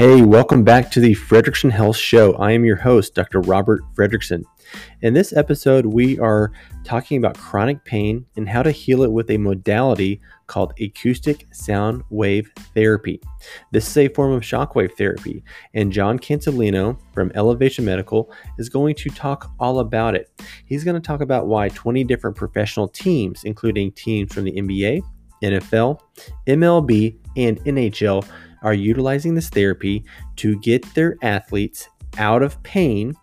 Hey, welcome back to the Frederickson Health Show. I am your host, Dr. Robert Frederickson. In this episode, we are talking about chronic pain and how to heal it with a modality called acoustic sound wave therapy. This is a form of shockwave therapy, and John Cancelino from Elevation Medical is going to talk all about it. He's going to talk about why 20 different professional teams, including teams from the NBA, NFL, MLB, and NHL, are utilizing this therapy to get their athletes out of pain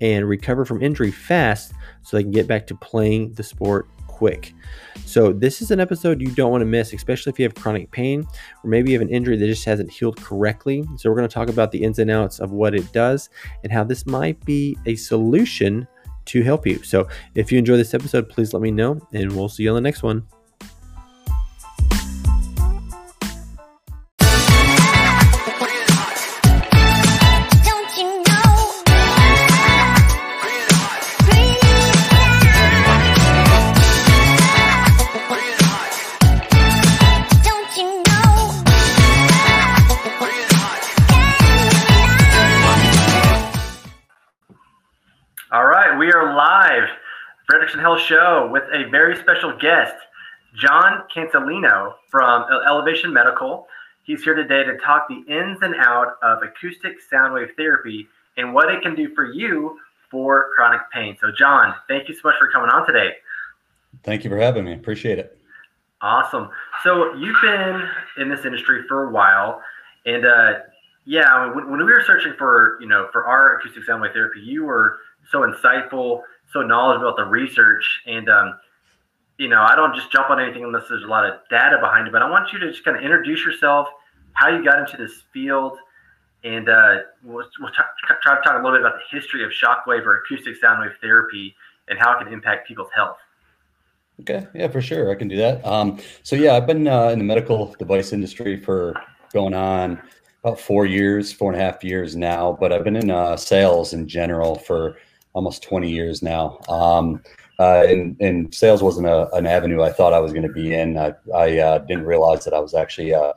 and recover from injury fast so they can get back to playing the sport quick. So, this is an episode you don't want to miss, especially if you have chronic pain or maybe you have an injury that just hasn't healed correctly. So, we're going to talk about the ins and outs of what it does and how this might be a solution to help you. So, if you enjoy this episode, please let me know and we'll see you on the next one. Show with a very special guest, John Cancelino from Elevation Medical. He's here today to talk the ins and out of acoustic sound wave therapy and what it can do for you for chronic pain. So, John, thank you so much for coming on today. Thank you for having me. Appreciate it. Awesome. So, you've been in this industry for a while, and uh, yeah, when, when we were searching for you know for our acoustic sound wave therapy, you were so insightful so knowledgeable about the research. And um, you know i don't just jump on anything unless there's a lot of data behind it but i want you to just kind of introduce yourself how you got into this field and uh, we'll, we'll t- try to talk a little bit about the history of shockwave or acoustic sound wave therapy and how it can impact people's health. Okay. Yeah for sure. I can do that. Um, so yeah i've been uh, in the medical device industry for going on about four years four and a half years now but i've been in uh, sales in general for almost 20 years now. Um, uh, and, and, sales wasn't a, an avenue I thought I was going to be in. I, I uh, didn't realize that I was actually a,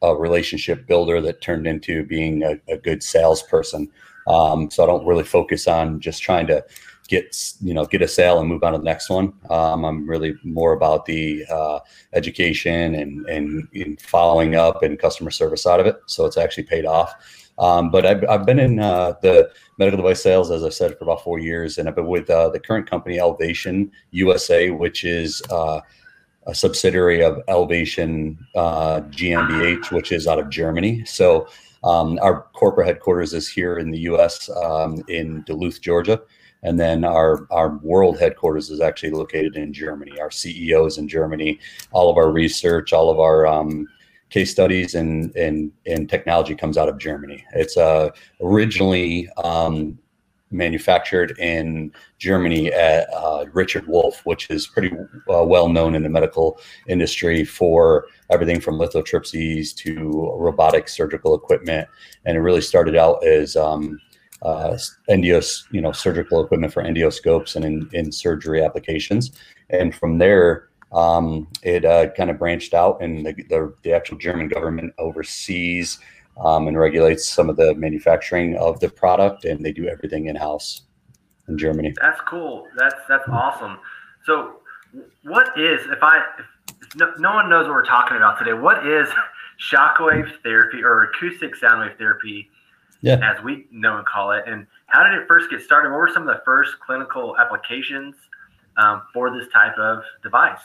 a relationship builder that turned into being a, a good salesperson. Um, so I don't really focus on just trying to get you know get a sale and move on to the next one. Um, I'm really more about the uh, education and, and, and following up and customer service side of it. So it's actually paid off. Um, but I've, I've been in uh, the medical device sales, as I said, for about four years, and I've been with uh, the current company, Elevation USA, which is uh, a subsidiary of Elevation uh, GmbH, which is out of Germany. So um, our corporate headquarters is here in the U.S. Um, in Duluth, Georgia. And then our, our world headquarters is actually located in Germany. Our CEO is in Germany. All of our research, all of our um, case studies and and and technology comes out of Germany. It's uh, originally um, manufactured in Germany at uh, Richard Wolf, which is pretty uh, well known in the medical industry for everything from lithotripsies to robotic surgical equipment. And it really started out as um, uh, endios, you know, surgical equipment for endoscopes and in, in surgery applications. And from there, um, it uh, kind of branched out, and the, the, the, actual German government oversees um, and regulates some of the manufacturing of the product, and they do everything in house in Germany. That's cool. That's that's awesome. So, what is if I if no, no one knows what we're talking about today? What is shockwave therapy or acoustic sound wave therapy? Yeah. as we know and call it. And how did it first get started? What were some of the first clinical applications um, for this type of device?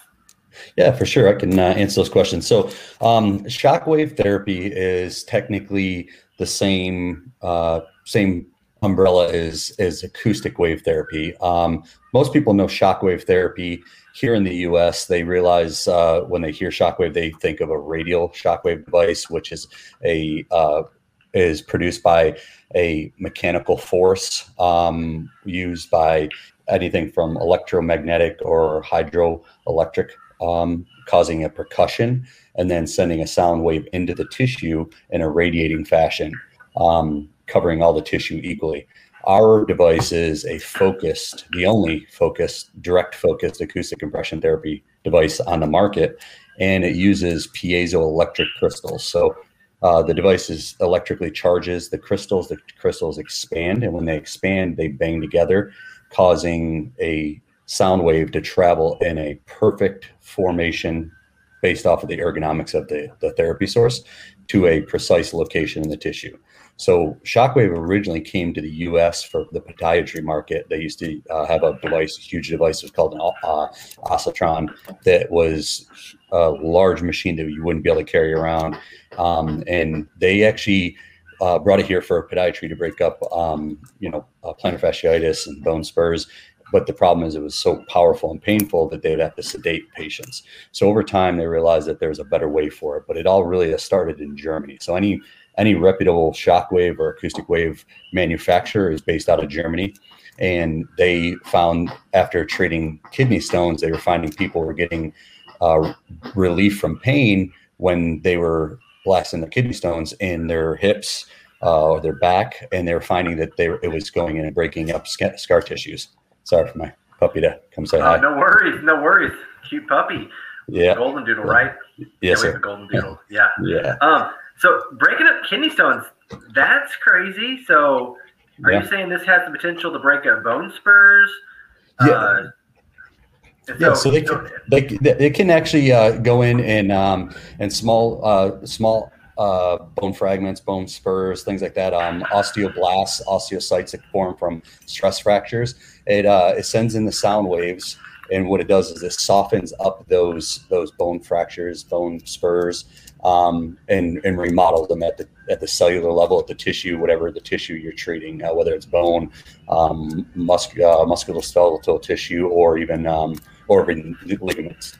Yeah, for sure. I can uh, answer those questions. So, um, shockwave therapy is technically the same uh, same umbrella as as acoustic wave therapy. Um, most people know shockwave therapy here in the U.S. They realize uh, when they hear shockwave, they think of a radial shockwave device, which is a uh, is produced by a mechanical force um, used by anything from electromagnetic or hydroelectric um, causing a percussion, and then sending a sound wave into the tissue in a radiating fashion, um, covering all the tissue equally. Our device is a focused, the only focused, direct focused acoustic compression therapy device on the market, and it uses piezoelectric crystals. So uh, the device is electrically charges the crystals. The crystals expand, and when they expand, they bang together, causing a sound wave to travel in a perfect formation based off of the ergonomics of the, the therapy source to a precise location in the tissue. So Shockwave originally came to the U.S. for the podiatry market. They used to uh, have a device, a huge device, it was called an uh, that was a large machine that you wouldn't be able to carry around. Um, and they actually uh, brought it here for podiatry to break up, um, you know, uh, plantar fasciitis and bone spurs. But the problem is it was so powerful and painful that they'd have to sedate patients. So over time, they realized that there was a better way for it. But it all really started in Germany. So any any reputable shockwave or acoustic wave manufacturer is based out of Germany. And they found after treating kidney stones, they were finding people were getting uh, relief from pain when they were blasting the kidney stones in their hips uh, or their back, and they were finding that they it was going in and breaking up scar, scar tissues. Sorry for my puppy to come say uh, hi. No worries, no worries. Cute puppy. Yeah. Golden doodle, right? Yes, yeah, sir. Golden doodle. Yeah. Yeah. Um. So breaking up kidney stones, that's crazy. So are Yeah. you saying this has the potential to break up bone spurs? Yeah. Uh, and Yeah, so they can, they, they can actually uh, go in and um, and small uh, small uh, bone fragments, bone spurs, things like that. Um, osteoblasts, osteocytes that form from stress fractures. It uh, it sends in the sound waves, and what it does is it softens up those those bone fractures, bone spurs, um, and and remodels them at the at the cellular level, at the tissue, whatever the tissue you're treating, uh, whether it's bone, um, uh, musculoskeletal tissue, or even um, or even ligaments.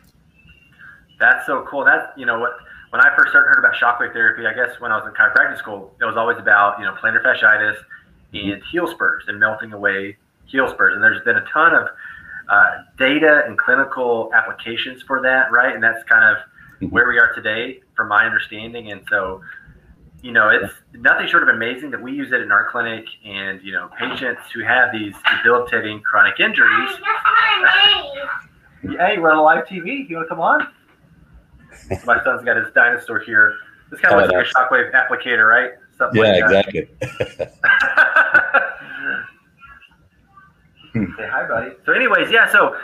That's so cool. That you know what when I first started heard about shockwave therapy, I guess when I was in chiropractic school, it was always about you know plantar fasciitis and heel spurs and melting away heel spurs. And there's been a ton of uh, data and clinical applications for that, right? And that's kind of Mhm. where we are today, from my understanding. And so, you know, it's nothing short of amazing that we use it in our clinic, and you know, patients who have these debilitating chronic injuries. Hey, we're on live TV. You want to come on? My son's got his dinosaur here. This kind of Oh, looks like a oh, shockwave applicator, right? Something Yeah, like that. exactly. Hmm. Say hi, buddy. So, anyways, yeah. So,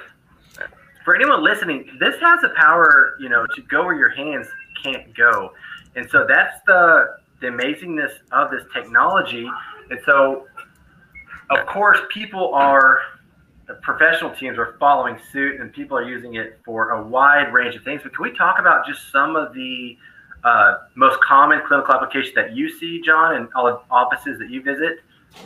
for anyone listening, this has the power, you know, to go where your hands can't go, and so that's the the amazingness of this technology. And so, of course, people are the professional teams are following suit, and people are using it for a wide range of things. But can we talk about just some of the uh, most common clinical applications that you see, John, and all the offices that you visit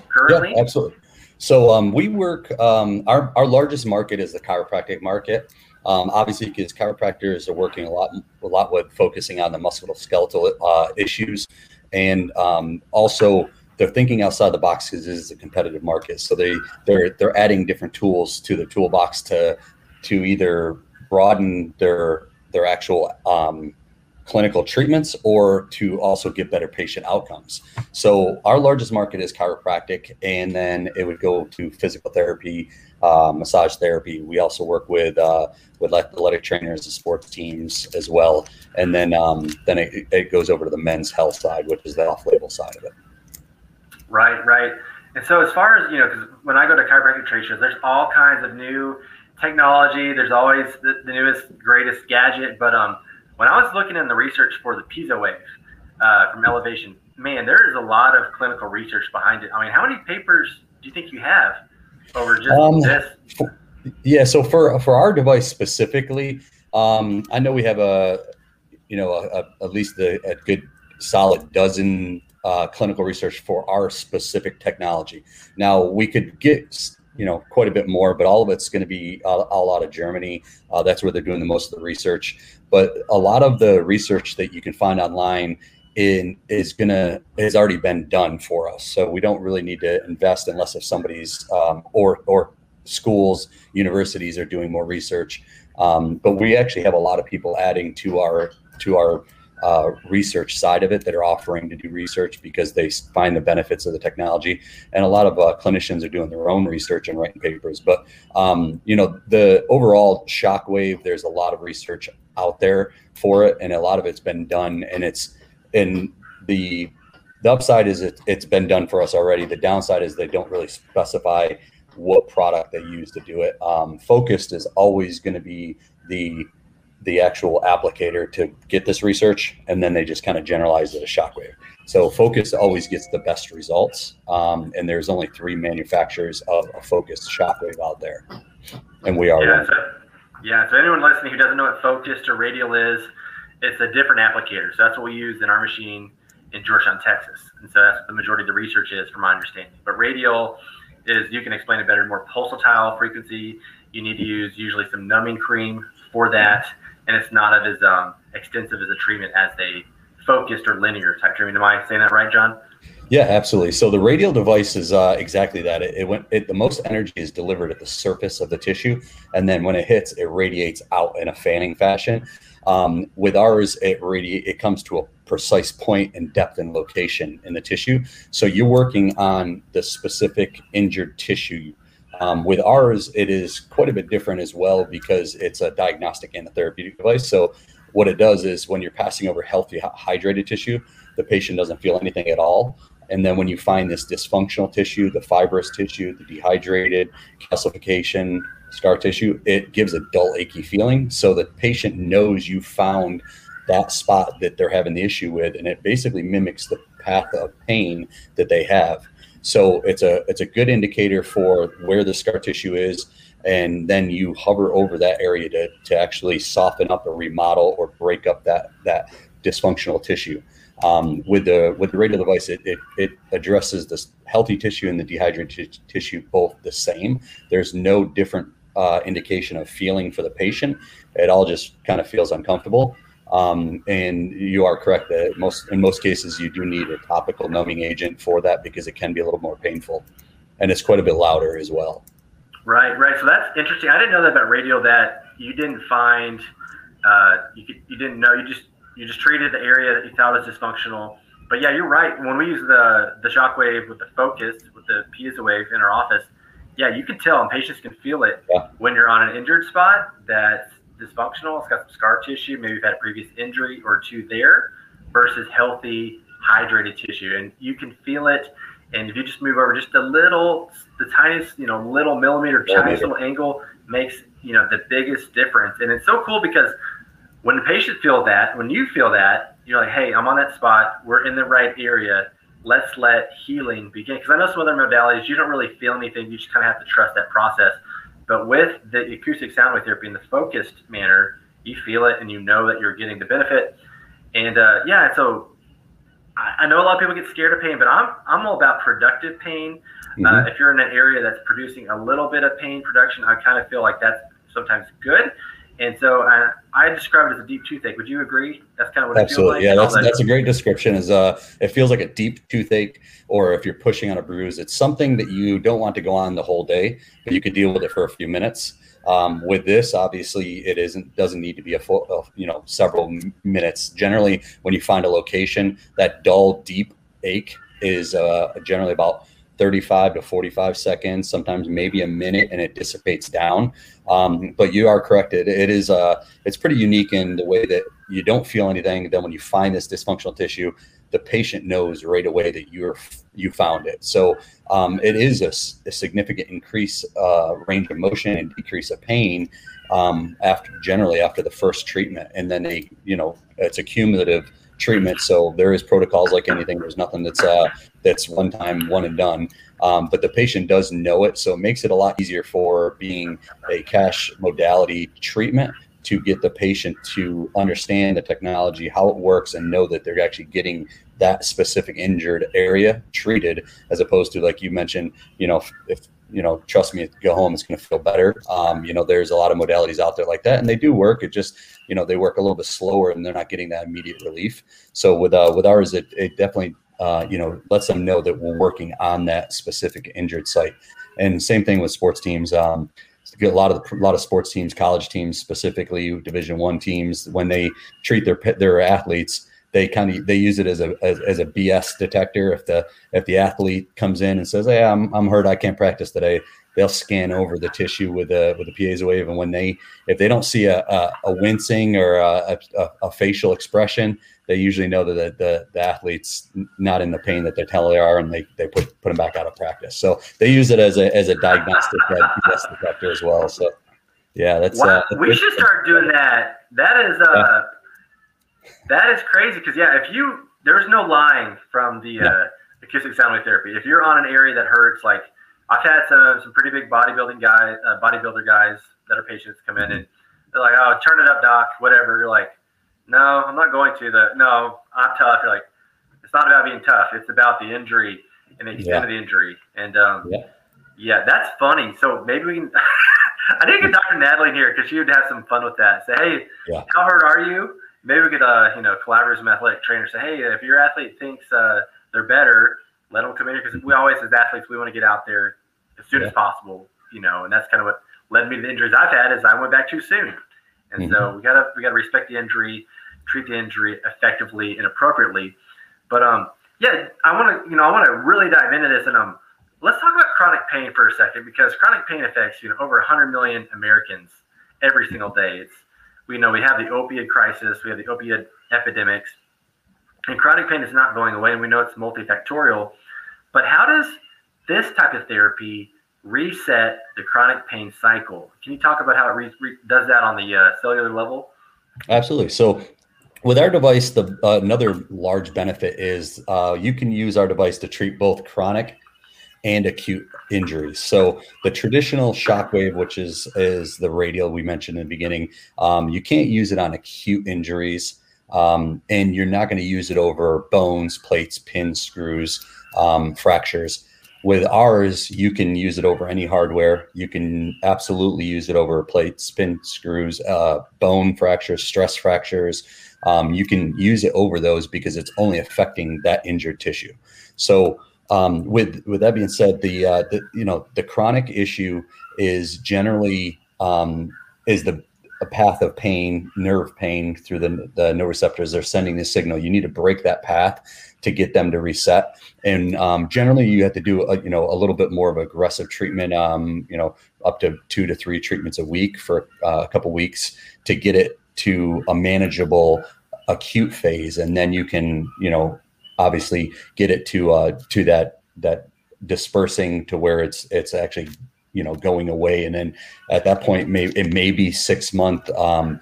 currently? Yeah, absolutely. So um, we work. Um, our our largest market is the chiropractic market. Um, obviously, because chiropractors are working a lot a lot with focusing on the musculoskeletal uh, issues, and um, also they're thinking outside the box because this is a competitive market. So they they're they're adding different tools to the toolbox to to either broaden their their actual um, clinical treatments or to also get better patient outcomes. So our largest market is chiropractic, and then it would go to physical therapy, uh, massage therapy. We also work with uh, with athletic trainers and sports teams as well, and then um, then it, it goes over to the men's health side, which is the off-label side of it. Right, right. And so, as far as you know, because when I go to chiropractic trade shows, there's all kinds of new technology. There's always the, the newest, greatest gadget. But um, when I was looking in the research for the piezo wave uh, from Elevation, man, there is a lot of clinical research behind it. I mean, how many papers do you think you have over just Um, this? Yeah, so for for our device specifically, um, I know we have a you know a, a, at least a, a good solid dozen uh, clinical research for our specific technology. Now we could get you know quite a bit more, but all of it's going to be all out of Germany. Uh, that's where they're doing the most of the research. But a lot of the research that you can find online in is gonna has already been done for us. So we don't really need to invest unless if somebody's um, or or schools, universities are doing more research. Um, but we actually have a lot of people adding to our to our uh, research side of it that are offering to do research because they find the benefits of the technology. And a lot of uh, clinicians are doing their own research and writing papers. But um, you know, the overall shockwave, there's a lot of research out there for it, and a lot of it's been done, and it's and the the upside is it, it's been done for us already. The downside is they don't really specify what product they use to do it. Um, focused is always going to be the the actual applicator to get this research, and then they just kind of generalize it as shockwave. So focus always gets the best results, um, and there's only three manufacturers of a focused shockwave out there, and we are Yeah, one. so, yeah. So anyone listening who doesn't know what focused or radial is, it's a different applicator. So that's what we use in our machine in Georgetown, Texas, and so that's what the majority of the research is, from my understanding. But radial is you can explain it better, more pulsatile frequency. You need to use usually some numbing cream for that, and it's not of as um, extensive as a treatment as a focused or linear type treatment. Am I saying that right, John? Yeah, absolutely. So the radial device is uh, exactly that. It, it went. It, the most energy is delivered at the surface of the tissue, and then when it hits, it radiates out in a fanning fashion. Um, with ours, it radi- It comes to a precise point and depth and location in the tissue. So you're working on the specific injured tissue. Um, with ours, it is quite a bit different as well because it's a diagnostic and a therapeutic device. So what it does is when you're passing over healthy hydrated tissue, the patient doesn't feel anything at all. And then when you find this dysfunctional tissue, the fibrous tissue, the dehydrated, calcification, scar tissue, it gives a dull, achy feeling. So the patient knows you found that spot that they're having the issue with, and it basically mimics the path of pain that they have. So it's a it's a good indicator for where the scar tissue is, and then you hover over that area to, to actually soften up or remodel or break up that that dysfunctional tissue. Um, with the with the radial device, it, it, it addresses the healthy tissue and the dehydrated t- tissue both the same. There's no different uh, indication of feeling for the patient. It all just kind of feels uncomfortable. Um, and you are correct that most in most cases you do need a topical numbing agent for that because it can be a little more painful, and it's quite a bit louder as well. Right, right. So that's interesting. I didn't know that about radial. That you didn't find, uh, you could, you didn't know. You just you just treated the area that you thought was dysfunctional. But yeah, you're right. When we use the the shockwave with the focus with the piezo wave in our office, yeah, you can tell and patients can feel it Yeah. when you're on an injured spot that's dysfunctional. It's got some scar tissue. Maybe you've had a previous injury or two there, versus healthy hydrated tissue, and you can feel it. And if you just move over just a little, the tiniest, you know, little millimeter, tiniest little angle makes, you know, the biggest difference. And it's so cool because when the patient feels that, when you feel that, you're like, hey, I'm on that spot. We're in the right area. Let's let healing begin. Because I know some other modalities, you don't really feel anything. You just kind of have to trust that process. But with the acoustic sound wave therapy in the focused manner, you feel it and you know that you're getting the benefit. And uh, yeah, so I, I know a lot of people get scared of pain, but I'm I'm all about productive pain. Mhm. Uh, if you're in an area that's producing a little bit of pain production, I kind of feel like that's sometimes good. And so uh, I describe it as a deep toothache. Would you agree? That's kind of what it feels Absolutely, like. yeah. That's that- that's a great description. Is uh, it feels like a deep toothache, or if you're pushing on a bruise, it's something that you don't want to go on the whole day, but you could deal with it for a few minutes. Um, with this, obviously, it isn't doesn't need to be a full, uh, you know, several minutes. Generally, when you find a location, that dull, deep ache is uh, generally about 35 to 45 seconds, sometimes maybe a minute, and it dissipates down. Um, but you are correct. It, it is uh, it's pretty unique in the way that you don't feel anything. Then when you find this dysfunctional tissue, the patient knows right away that you're you found it. So um, it is a significant increase uh, range of motion and decrease of pain um, after generally after the first treatment, and then they you know it's a cumulative treatment. So there is protocols like anything. There's nothing that's uh, that's one time one and done. Um, but the patient does know it, so it makes it a lot easier for being a cash modality treatment to get the patient to understand the technology, how it works, and know that they're actually getting that specific injured area treated, as opposed to like you mentioned, you know, if, if you know, trust me, go home, it's going to feel better. Um, you know, there's a lot of modalities out there like that, and they do work. It just, you know, they work a little bit slower, and they're not getting that immediate relief. So with uh, with ours, it, it definitely, uh, you know, lets them know that we're working on that specific injured site. And same thing with sports teams. Um, a lot of a lot of sports teams, college teams specifically, Division One teams, when they treat their their athletes, they kind of they use it as a as, as a BS detector. If the if the athlete comes in and says, "Hey, I'm I'm hurt, I can't practice today," they'll scan over the tissue with a with a piezo wave, and when they if they don't see a a, a wincing or a, a, a, facial expression, they usually know that the, the, the athlete's not in the pain that they tell they are, and they, they put put them back out of practice. So they use it as a as a diagnostic uh, detector as well. So yeah, that's wow. Uh, we should start doing that. That is uh. That is crazy because yeah, if you there's no lying from the uh, acoustic sound wave therapy. If you're on an area that hurts, like I've had some some pretty big bodybuilding guys, uh, bodybuilder guys that are patients come in and they're like, "Oh, turn it up, doc," whatever. You're like, "No, I'm not going to." The no, I'm tough. You're like, it's not about being tough. It's about the injury and the extent yeah. of the injury. And um, yeah. yeah, that's funny. So maybe we can. I need to get Dr. Natalie in here because she would have some fun with that. Say, hey, yeah. how hurt are you? Maybe we could, uh, you know, collaborate with some athletic trainers. Say, hey, if your athlete thinks uh, they're better, let them come in here because we always, as athletes, we want to get out there as soon yeah. as possible. You know, and that's kind of what led me to the injuries I've had. Is I went back too soon, and mm-hmm. so we gotta we gotta respect the injury, treat the injury effectively and appropriately. But um, yeah, I want to you know I want to really dive into this and um let's talk about chronic pain for a second because chronic pain affects you know over 100 million Americans every single day. It's we know we have the opioid crisis, we have the opioid epidemics, and chronic pain is not going away, and we know it's multifactorial. But how does this type of therapy reset the chronic pain cycle? Can you talk about how it re- re- does that on the uh, cellular level? Absolutely. So with our device, the uh, another large benefit is uh, you can use our device to treat both chronic and acute injuries. So the traditional shockwave, which is is the radial we mentioned in the beginning, um, you can't use it on acute injuries, um, and you're not going to use it over bones, plates, pins, screws, um, fractures. With ours, you can use it over any hardware. You can absolutely use it over plates, pin, screws, uh, bone fractures, stress fractures. Um, you can use it over those because it's only affecting that injured tissue. So um, with with that being said, the, uh, the you know the chronic issue is generally um, is the a path of pain, nerve pain through the the nociceptors. They're sending the signal. You need to break that path to get them to reset. And um, generally, you have to do a, you know a little bit more of aggressive treatment. Um, you know, up to two to three treatments a week for uh, a couple weeks to get it to a manageable acute phase, and then you can you know obviously get it to uh, to that that dispersing to where it's it's actually you know going away. And then at that point may it may be six month um,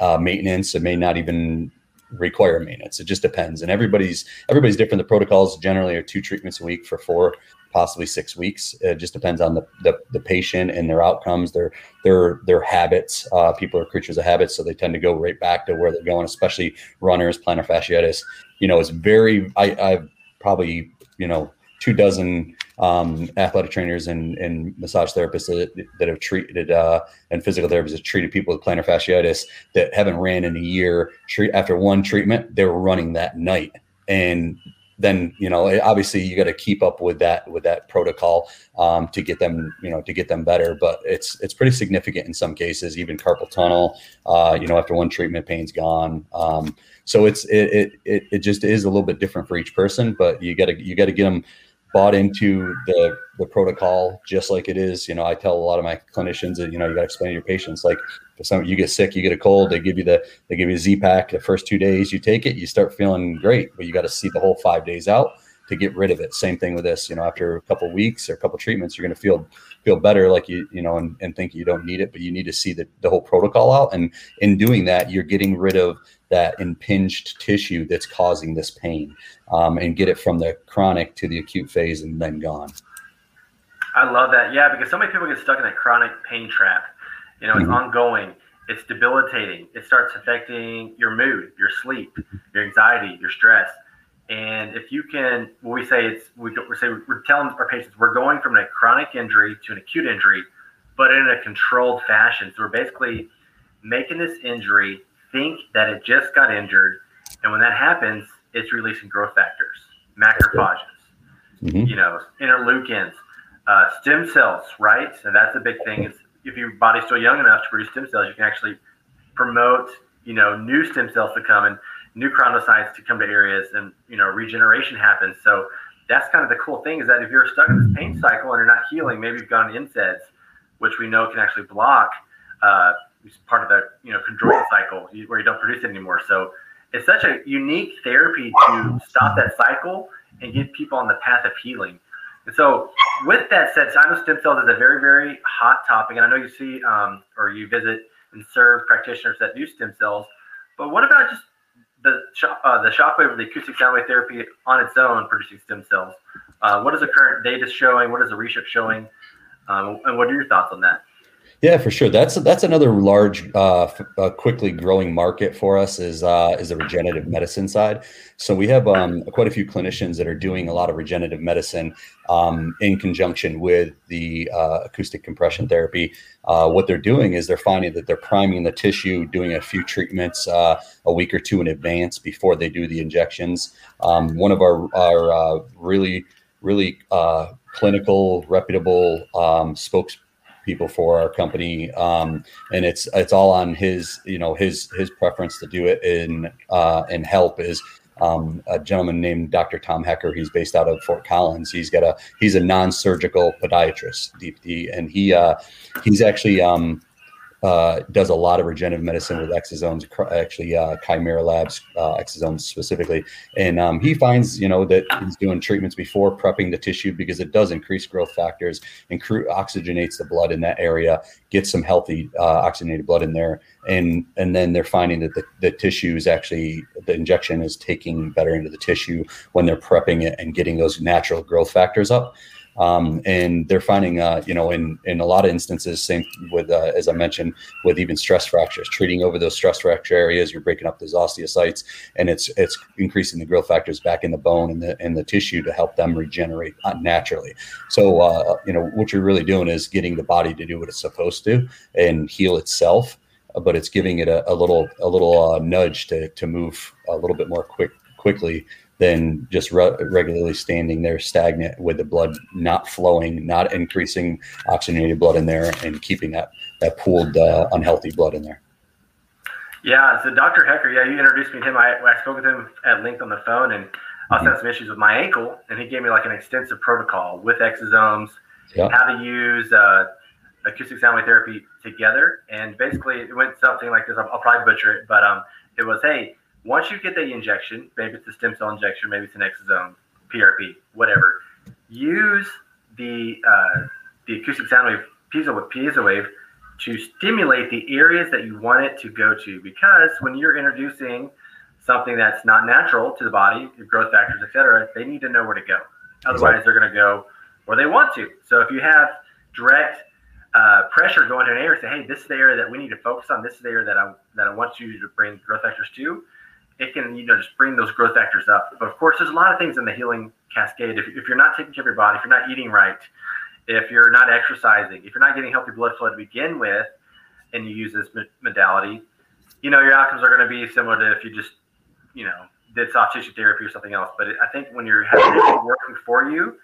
uh, maintenance. It may not even require maintenance. It just depends. And everybody's everybody's different. The protocols generally are two treatments a week for four possibly six weeks. It just depends on the the, the patient and their outcomes their their their habits. Uh, people are creatures of habits so they tend to go right back to where they're going especially runners plantar fasciitis. You know, it's very, I, I've probably, you know, two dozen um, athletic trainers and, and massage therapists that, that have treated uh, and physical therapists that treated people with plantar fasciitis that haven't ran in a year. Treat after one treatment, they were running that night, and then you know obviously you got to keep up with that with that protocol um, to get them you know to get them better. But it's it's pretty significant in some cases. Even carpal tunnel, uh, you know, after one treatment, pain's gone. Um, so it's it, it it just is a little bit different for each person, but you got to you got to get them bought into the the protocol just like it is. You know, I tell a lot of my clinicians that you know you got to explain to your patients like if some you get sick, you get a cold, they give you the they give you a Z pack the first two days, you take it, you start feeling great, but you got to see the whole five days out to get rid of it. Same thing with this. You know, after a couple weeks or a couple treatments, you're going to feel feel better, like you you know, and, and think you don't need it, but you need to see the the whole protocol out. And in doing that, you're getting rid of that impinged tissue that's causing this pain um, and get it from the chronic to the acute phase and then gone. I love that. Yeah, because so many people get stuck in that chronic pain trap. You know, it's mm-hmm. ongoing, it's debilitating, it starts affecting your mood, your sleep, your anxiety, your stress. And if you can, we say it's, we, we say we're telling our patients we're going from a chronic injury to an acute injury, but in a controlled fashion. So we're basically making this injury think that it just got injured, and when that happens, it's releasing growth factors, macrophages, mm-hmm. you know, interleukins, uh, stem cells, right? So that's a big thing. Is if your body's still young enough to produce stem cells, you can actually promote, you know, new stem cells to come and new chondrocytes to come to areas, and you know, regeneration happens. So that's kind of the cool thing is that if you're stuck in this pain cycle and you're not healing, maybe you've got an NSAIDs, which we know can actually block uh, part of the you know chondroitin cycle where you don't produce it anymore. So it's such a unique therapy to stop that cycle and get people on the path of healing. And so, with that said, know stem cells is a very, very hot topic, and I know you see um, or you visit and serve practitioners that do stem cells. But what about just the uh, the shockwave or the acoustic sound wave therapy on its own producing stem cells? Uh, what is the current data showing? What is the research showing? Um, and what are your thoughts on that? Yeah, for sure. That's that's another large, uh, uh, quickly growing market for us is uh, is the regenerative medicine side. So we have um, quite a few clinicians that are doing a lot of regenerative medicine um, in conjunction with the uh, acoustic compression therapy. Uh, what they're doing is they're finding that they're priming the tissue, doing a few treatments uh, a week or two in advance before they do the injections. Um, one of our our really really clinical, reputable um, spokes people for our company um, and it's it's all on his you know his his preference to do it in uh, and help is um, a gentleman named Dr. Tom Hecker. He's based out of Fort Collins. He's got a he's a non-surgical podiatrist, DPT, and he uh, he's actually um, uh, does a lot of regenerative medicine with exosomes, actually uh, Kimera Labs uh, exosomes specifically, and um, he finds you know that he's doing treatments before prepping the tissue because it does increase growth factors, and oxygenates the blood in that area, gets some healthy uh, oxygenated blood in there, and and then they're finding that the, the tissue is actually the injection is taking better into the tissue when they're prepping it and getting those natural growth factors up. Um, and they're finding, uh, you know, in in a lot of instances, same with uh, as I mentioned, with even stress fractures, treating over those stress fracture areas, you're breaking up those osteocytes, and it's it's increasing the growth factors back in the bone and the and the tissue to help them regenerate uh, naturally. So, uh, you know, what you're really doing is getting the body to do what it's supposed to and heal itself but it's giving it a, a little a little uh, nudge to to move a little bit more quick quickly than just re- regularly standing there stagnant with the blood not flowing, not increasing oxygenated blood in there, and keeping that that pooled uh, unhealthy blood in there. Yeah, so Dr. Hecker, yeah, you introduced me to him. I, I spoke with him at length on the phone, and I also had some issues with my ankle, and he gave me like an extensive protocol with exosomes, yeah. how to use uh, acoustic sound wave therapy together, and basically it went something like this. I'll, I'll probably butcher it, but um, it was, hey, once you get the injection, maybe it's a stem cell injection, maybe it's an exosome, PRP, whatever, use the uh, the acoustic sound wave piezo, with piezo wave to stimulate the areas that you want it to go to. Because when you're introducing something that's not natural to the body, growth factors, etc., they need to know where to go. Otherwise, they're going to go where they want to. So if you have direct uh, pressure going to an area, say, "Hey, this is the area that we need to focus on. This is the area that I that I want you to bring growth factors to." It can you know just bring those growth factors up. But of course, there's a lot of things in the healing cascade. If, if you're not taking care of your body, if you're not eating right, if you're not exercising, if you're not getting healthy blood flow to begin with, and you use this modality, you know your outcomes are going to be similar to if you just you know did soft tissue therapy or something else. But I think when you're having it working for you,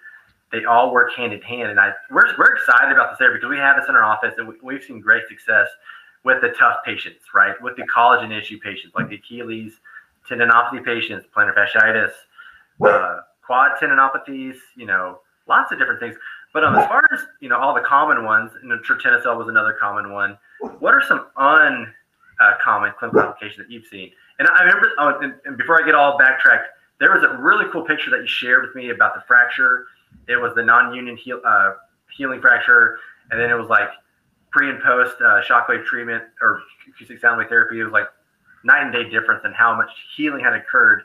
they all work hand in hand. And I we're, we're excited about this therapy because we have this in our office and we, have seen great success with the tough patients, right? With the collagen issue patients like the Achilles tendinopathy patients, plantar fasciitis, uh, quad tendinopathies, you know, lots of different things. But um, as far as you know, all the common ones, and the tritinocel was another common one. What are some uncommon clinical applications that you've seen? And I remember, oh, and, and before I get all backtracked, there was a really cool picture that you shared with me about the fracture. It was the non-union heal, uh, healing fracture, and then it was like pre and post uh, shockwave treatment or acoustic sound wave therapy. It was like night and day difference in how much healing had occurred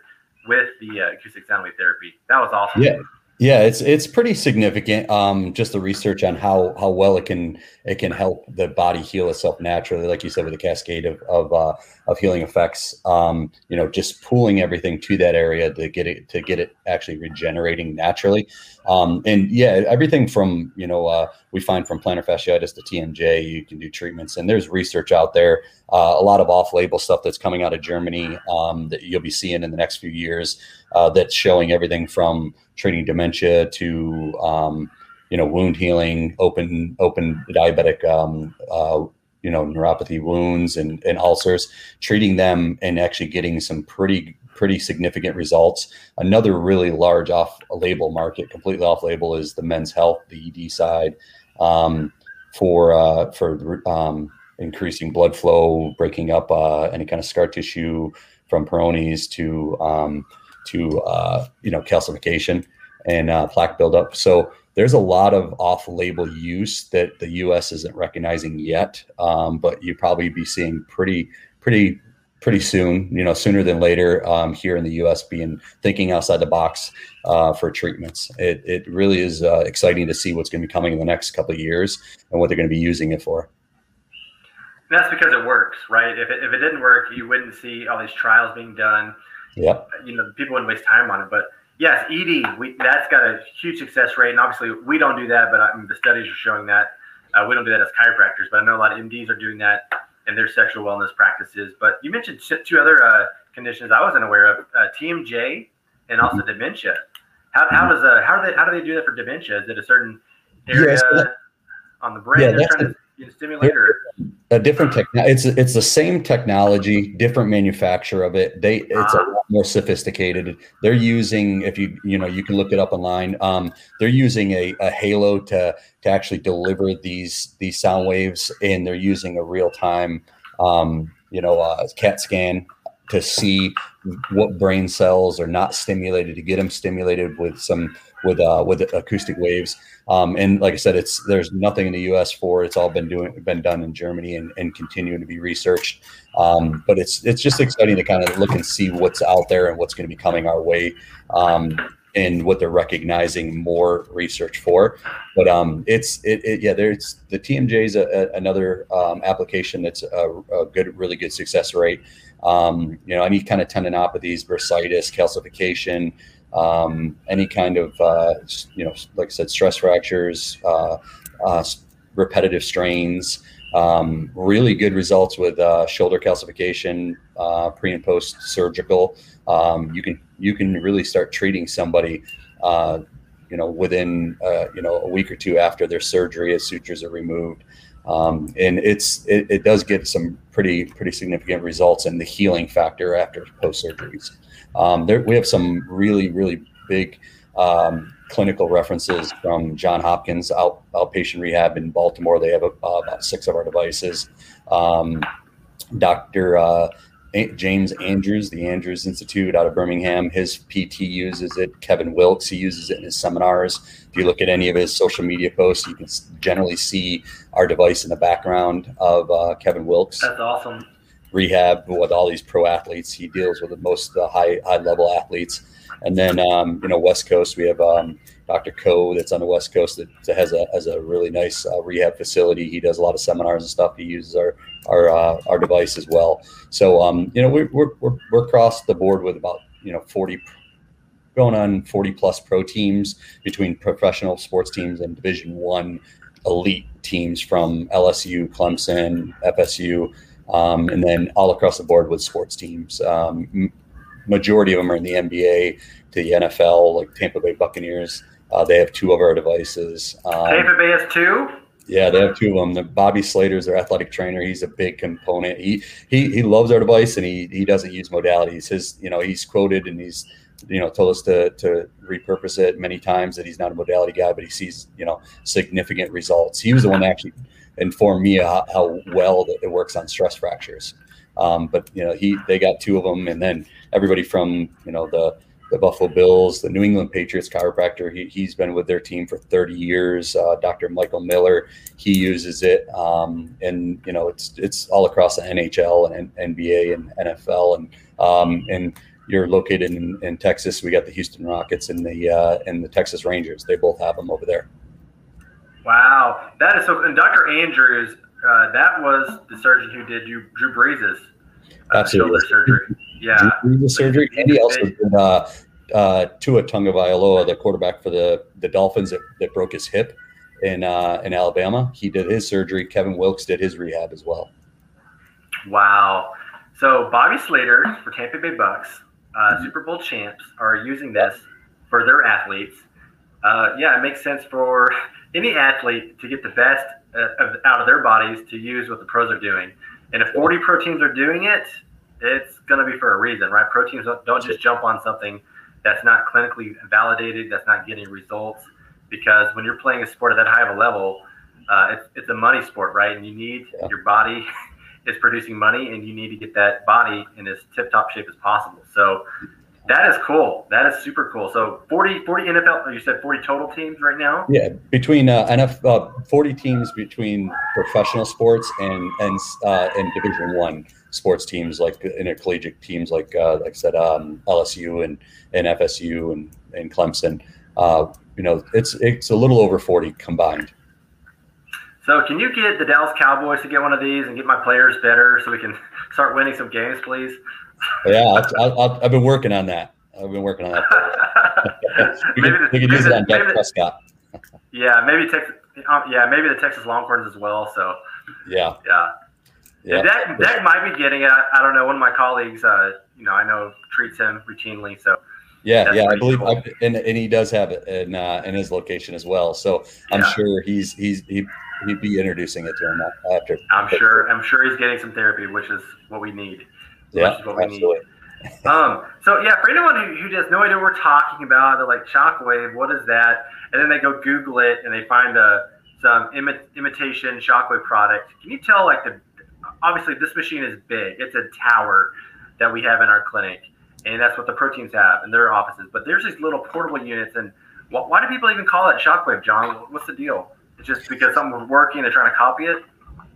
with the uh, acoustic sound wave therapy. That was awesome. Yeah. Yeah, it's it's pretty significant. Um, just the research on how how well it can it can help the body heal itself naturally, like you said, with a cascade of of, uh, of healing effects. Um, you know, just pulling everything to that area to get it to get it actually regenerating naturally. Um, and yeah, everything from you know uh, we find from plantar fasciitis to TMJ, you can do treatments, and there's research out there. Uh, a lot of off-label stuff that's coming out of Germany um, that you'll be seeing in the next few years. Uh, that's showing everything from treating dementia to um, you know wound healing, open open diabetic um, uh, you know neuropathy wounds and, and ulcers, treating them and actually getting some pretty pretty significant results. Another really large off-label market, completely off-label, is the men's health, the ED side, um, for uh, for um, increasing blood flow, breaking up uh, any kind of scar tissue from Peyronie's to um, to uh, you know calcification and uh, plaque buildup. So there's a lot of off-label use that the U.S. isn't recognizing yet, um, but you probably be seeing pretty pretty pretty soon. You know, sooner than later um, here in the U.S. Being thinking outside the box uh, for treatments. It it really is uh, exciting to see what's going to be coming in the next couple of years and what they're going to be using it for. That's because it works, right? If it, if it didn't work, you wouldn't see all these trials being done. Yep. You know, people wouldn't waste time on it, but yes, ED, we, that's got a huge success rate. And obviously, we don't do that, but I mean, the studies are showing that. Uh, we don't do that as chiropractors, but I know a lot of MDs are doing that in their sexual wellness practices. But you mentioned two other uh, conditions I wasn't aware of: uh, TMJ and also dementia. How, how does uh, how do they how do they do that for dementia? Is it a certain area on the brain yeah, they're a, to a different tech? It's it's the same technology, different manufacturer of it. They it's uh, a lot more sophisticated. They're using if you you know you can look it up online. Um, they're using a, a halo to to actually deliver these these sound waves, and they're using a real time um, you know uh, CAT scan to see what brain cells are not stimulated to get them stimulated with some with uh, with acoustic waves. Um, and like I said, it's there's nothing in the U.S. for it's all been doing been done in Germany and, and continuing to be researched. Um, but it's it's just exciting to kind of look and see what's out there and what's going to be coming our way. Um, and what they're recognizing more research for, but um, it's it, it yeah. There's the TMJ is a, a, another um, application that's a, a good, really good success rate. Um, you know, any kind of tendinopathies, bursitis, calcification, um, any kind of, uh, you know, like I said, stress fractures, uh, uh, repetitive strains, um, really good results with uh, shoulder calcification, uh, pre and post surgical. Um, you can you can really start treating somebody, uh, you know, within you know a week or two after their surgery as sutures are removed. Um, and it's it, it, does get some pretty pretty significant results in the healing factor after post surgeries. Um, there, we have some really really big um, clinical references from John Hopkins out, outpatient rehab in Baltimore. They have a, uh, about six of our devices. Um, Dr. Uh, James Andrews, the Andrews Institute out of Birmingham, his PT uses it. Kevin Wilkes, he uses it in his seminars. If you look at any of his social media posts, you can generally see our device in the background of uh, Kevin Wilkes. That's awesome. Rehab with all these pro athletes. He deals with the most uh, high high level athletes. And then um, you know West Coast, we have um, Dr. Co that's on the West Coast that, that has a has a really nice uh, rehab facility. He does a lot of seminars and stuff. He uses our our uh, our device as well. So um, you know we're, we're we're we're across the board with about you know 40 going on 40 plus pro teams between professional sports teams and division one elite teams from lsu clemson fsu um, and then all across the board with sports teams um, majority of them are in the nba to the nfl like tampa bay buccaneers uh, they have two of our devices um, tampa bay has two yeah, they have two of them. The Bobby Slater's their athletic trainer. He's a big component. He he he loves our device and he he doesn't use modalities. His you know he's quoted and he's you know told us to to repurpose it many times that he's not a modality guy, but he sees you know significant results. He was the one that actually informed me how, how well it works on stress fractures. Um, but you know he they got two of them, and then everybody from you know the the Buffalo Bills, the New England Patriots chiropractor. He, he's been with their team for 30 years. Uh, Dr. Michael Miller, he uses it, um, and you know it's it's all across the NHL and NBA and NFL, and um, and you're located in, in Texas. We got the Houston Rockets and the uh, and the Texas Rangers. They both have them over there. Wow, that is so. And Dr. Andrews, uh, that was the surgeon who did you Drew Brees' uh, shoulder surgery. Yeah, the surgery. And he also did uh, uh, Tua Tagovailoa, the quarterback for the the Dolphins that, that broke his hip in uh, in Alabama. He did his surgery. Kevin Wilkes did his rehab as well. Wow. So Bobby Slater for Tampa Bay Bucks, uh, mm-hmm. Super Bowl champs, are using this for their athletes. Uh, yeah, it makes sense for any athlete to get the best uh, of, out of their bodies to use what the pros are doing. And if 40 pro teams are doing it, it's going to be for a reason, right? Pro teams don't just jump on something that's not clinically validated, that's not getting results, because when you're playing a sport at that high of a level, uh, it's, it's a money sport, right? And you need yeah. your body is producing money, and you need to get that body in as tip top shape as possible. So that is cool. That is super cool. So 40, 40 NFL, you said 40 total teams right now? Yeah, between uh, NFL, uh, 40 teams between professional sports and and uh, and Division One sports teams like intercollegiate teams like uh, like I said um, LSU and and FSU and and Clemson. Uh, you know, it's it's a little over 40 combined. So can you get the Dallas Cowboys to get one of these and get my players better so we can start winning some games, please? Yeah, i have been working on that. I've been working on that. we, maybe the, we could use it on Dak Prescott. yeah, maybe Texas. Um, yeah, maybe the Texas Longhorns as well. So yeah, yeah. Yeah, Dak, Dak might be getting it. I, I, don't know. One of my colleagues, uh, you know, I know treats him routinely. So yeah, yeah, I believe, cool. and, and he does have it in uh, in his location as well. So I'm yeah. sure he's he's he he'd be introducing it to him after. I'm sure. I'm sure he's getting some therapy, which is what we need. Yeah, absolutely. um, so yeah, for anyone who, who has no idea what we're talking about, they're like shockwave, what is that? And then they go Google it and they find a some imi- imitation shockwave product. Can you tell like the obviously this machine is big. It's a tower that we have in our clinic, and that's what the proteins have in their offices. But there's these little portable units, and wh- why do people even call it shockwave, John? What's the deal? It's just because someone's working, they're trying to copy it.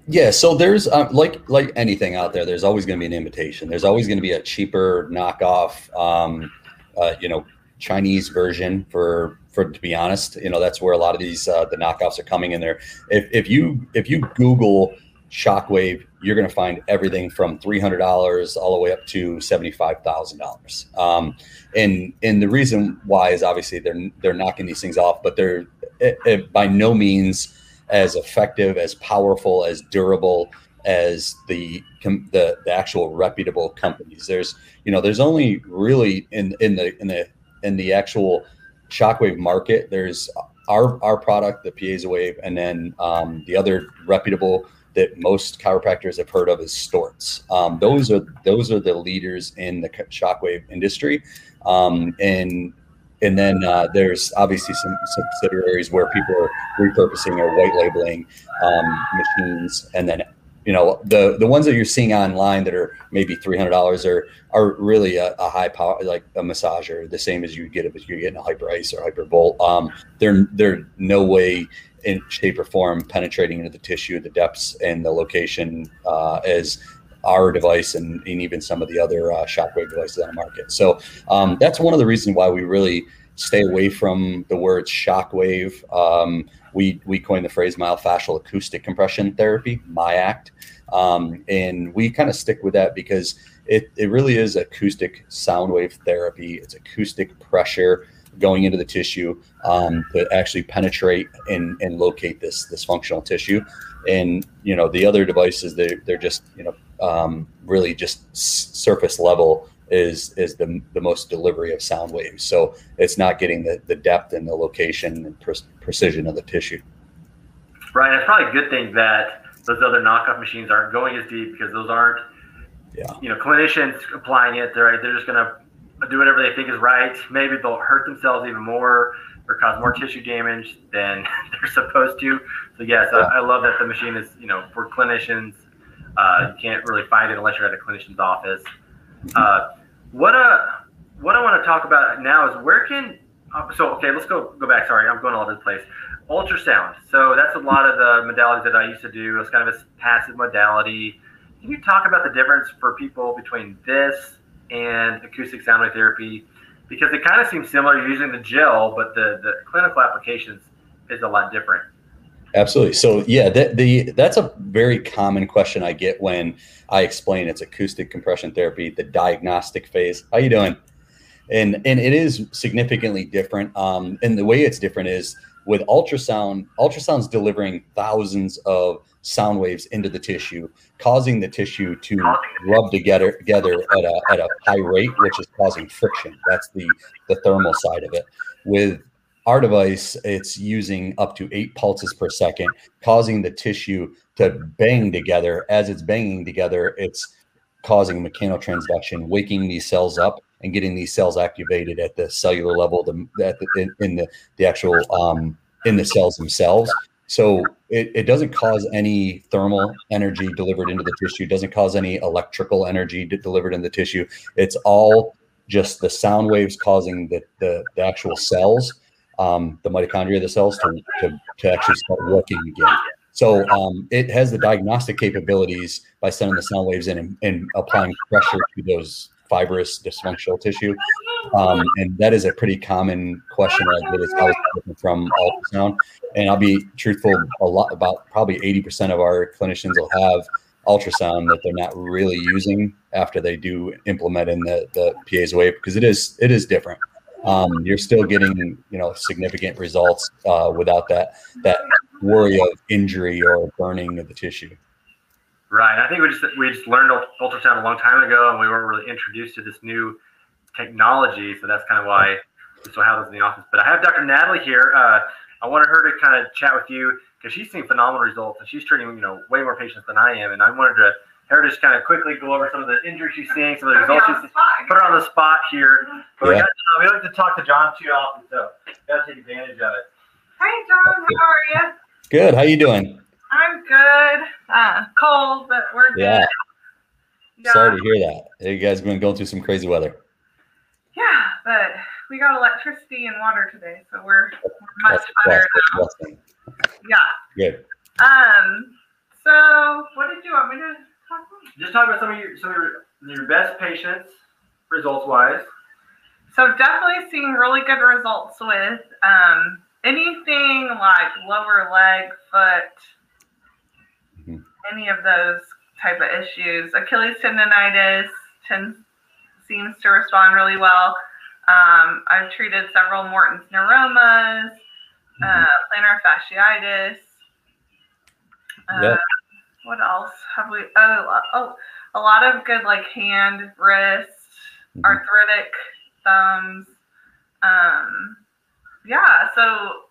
Yeah, so there's um, like like anything out there. There's always going to be an imitation. There's always going to be a cheaper knockoff, um, uh, you know, Chinese version. For for to be honest, you know, that's where a lot of these uh, the knockoffs are coming in there. If if you if you Google Shockwave, you're going to find everything from three hundred dollars all the way up to seventy five thousand um, dollars. And and the reason why is obviously they're they're knocking these things off, but they're it, it, by no means as effective, as powerful, as durable as the the, the actual reputable companies. There's you know there's only really in in the in the in the actual shockwave market. There's our our product, the Piezo and then um, the other reputable that most chiropractors have heard of is Storz. Um, those are those are the leaders in the shockwave industry, um, and and then uh, there's obviously some subsidiaries where people are repurposing or white labeling um, machines, and then you know the the ones that you're seeing online that are maybe three hundred dollars are are really a, a, high power like a massager, the same as you get if you're getting a Hyperice or Hypervolt. Um, they're they're no way in shape or form penetrating into the tissue, the depths and the location uh, as our device and, and even some of the other uh, shockwave devices on the market. So um, that's one of the reasons why we really stay away from the word shockwave. Um, we we coined the phrase myofascial acoustic compression therapy, MYACT, um, and we kind of stick with that because it it really is acoustic sound wave therapy. It's acoustic pressure going into the tissue um, to actually penetrate and, and locate this this functional tissue. And you know the other devices they they're just you know um, really just surface level is is the, the most delivery of sound waves. So it's not getting the, the depth and the location and pre- precision of the tissue. Right. It's probably a good thing that those other knockoff machines aren't going as deep because those aren't, yeah. you know, clinicians applying it. They're they're just going to do whatever they think is right. Maybe they'll hurt themselves even more or cause more tissue damage than they're supposed to. So yes, yeah. I, I love that the machine is, you know, for clinicians uh, you can't really find it unless you're at a clinician's office. Uh, what uh, what I want to talk about now is where can uh, so okay, let's go go back. Sorry, I'm going all over the place. Ultrasound. So that's a lot of the modalities that I used to do. It's kind of a passive modality. Can you talk about the difference for people between this and acoustic sound therapy? Because it kind of seems similar using the gel, but the, the clinical applications is a lot different. Absolutely. So yeah, the that's a very common question I get when I explain it's acoustic compression therapy, the diagnostic phase. How you doing? And and it is significantly different. Um, and the way it's different is with ultrasound. Ultrasound's delivering thousands of sound waves into the tissue, causing the tissue to rub together together at a at a high rate, which is causing friction. That's the the thermal side of it. With our device, it's using up to eight pulses per second, causing the tissue to bang together. As it's banging together, it's causing mechanotransduction, waking these cells up and getting these cells activated at the cellular level, the, the, in the, the actual um, in the cells themselves. So it, it doesn't cause any thermal energy delivered into the tissue, doesn't cause any electrical energy delivered in the tissue. It's all just the sound waves causing the, the, the actual cells, um, the mitochondria of the cells to, to, to actually start working again. So um, it has the diagnostic capabilities by sending the sound waves in and, and applying pressure to those fibrous dysfunctional tissue. Um, and that is a pretty common question I get is how is from ultrasound. And I'll be truthful, a lot about probably 80% of our clinicians will have ultrasound that they're not really using after they do implement in the, the piezo wave because it is it is different. Um, you're still getting you know significant results uh, without that that worry of injury or burning of the tissue. Right. I think we just we just learned ultrasound a long time ago, and we weren't really introduced to this new technology. So that's kind of why we still have this in the office. But I have Dr. Natalie here. Uh, I wanted her to kind of chat with you because she's seeing phenomenal results, and she's treating you know way more patients than I am. And I wanted to her to just kind of quickly go over some of the injuries she's seeing, some of the results she's seeing. Put her on the spot here. But yeah. we, got, uh, we like to talk to John too often, so got to take advantage of it. Hey, John. How are you? Good. How you doing? I'm good. Uh, cold, but we're good. Yeah. yeah. Sorry to hear that. You guys have been going through some crazy weather. Yeah, but we got electricity and water today, so we're, we're much better now. Yeah. Good. Um. So, what did you want me to talk about? Just talk about some of your some of your, your best patients, results wise. So definitely seeing really good results with um, anything like lower leg, foot. Any of those type of issues. Achilles tendonitis tends seems to respond really well. Um, I've treated several Morton's neuromas, uh, mm-hmm. uh, plantar fasciitis. Uh, What else have we? Oh, oh, a lot of good like hand, wrist, mm-hmm. arthritic thumbs. Um, yeah, so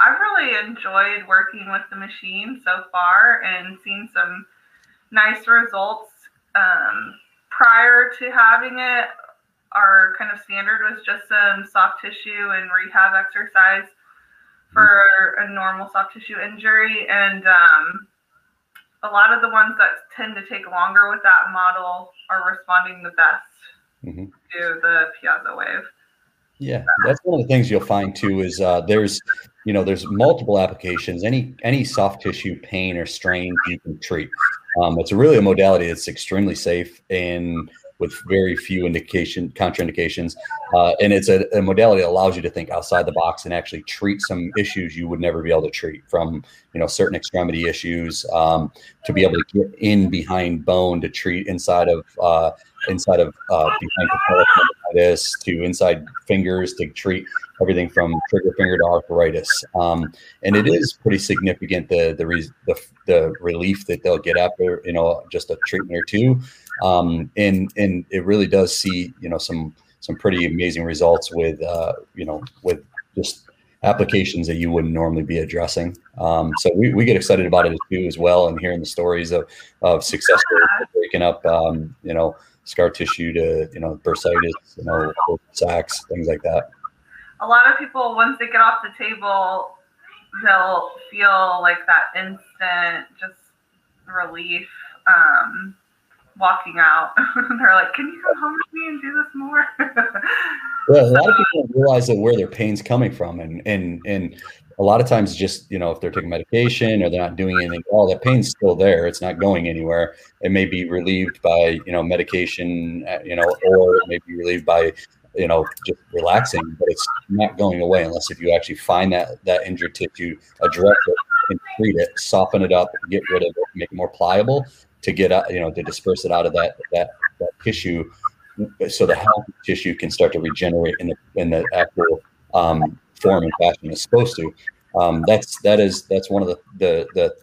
I've really enjoyed working with the machine so far and seen some nice results. Um, prior to having it, our kind of standard was just some soft tissue and rehab exercise for a normal soft tissue injury. And um, a lot of the ones that tend to take longer with that model are responding the best mm-hmm. to the piezo wave. Yeah, that's one of the things you'll find too is uh, there's you know there's multiple applications. Any any soft tissue pain or strain you can treat. Um, it's really a modality that's extremely safe and with very few indication contraindications, uh, and it's a, a, modality that allows you to think outside the box and actually treat some issues you would never be able to treat, from you know certain extremity issues um, to be able to get in behind bone to treat inside of uh, inside of uh, behind tendonitis to inside fingers to treat everything from trigger finger to arthritis. Um, and it is pretty significant the the, re- the the relief that they'll get after you know just a treatment or two. Um, and and it really does see you know some some pretty amazing results with uh, you know with just applications that you wouldn't normally be addressing. Um, so we, we get excited about it too as well, and hearing the stories of of successful breaking up um, you know scar tissue to you know bursitis, you know sacks, things like that. A lot of people once they get off the table, they'll feel like that instant just relief. Um, walking out. They're like, "Can you come home with me and do this more?" well, a lot of people don't realize that where their pain's coming from, and and and a lot of times, just you know, if they're taking medication or they're not doing anything, all that pain's still there. It's not going anywhere. It may be relieved by you know medication, uh, you know, or it may be relieved by you know just relaxing, but it's not going away unless if you actually find that that injured tissue, address it, and treat it, soften it up, get rid of it, make it more pliable to get out, you know, to disperse it out of that that, that tissue, so the healthy tissue can start to regenerate in the in the actual um, form and fashion is supposed to. Um, that's that is that's one of the the the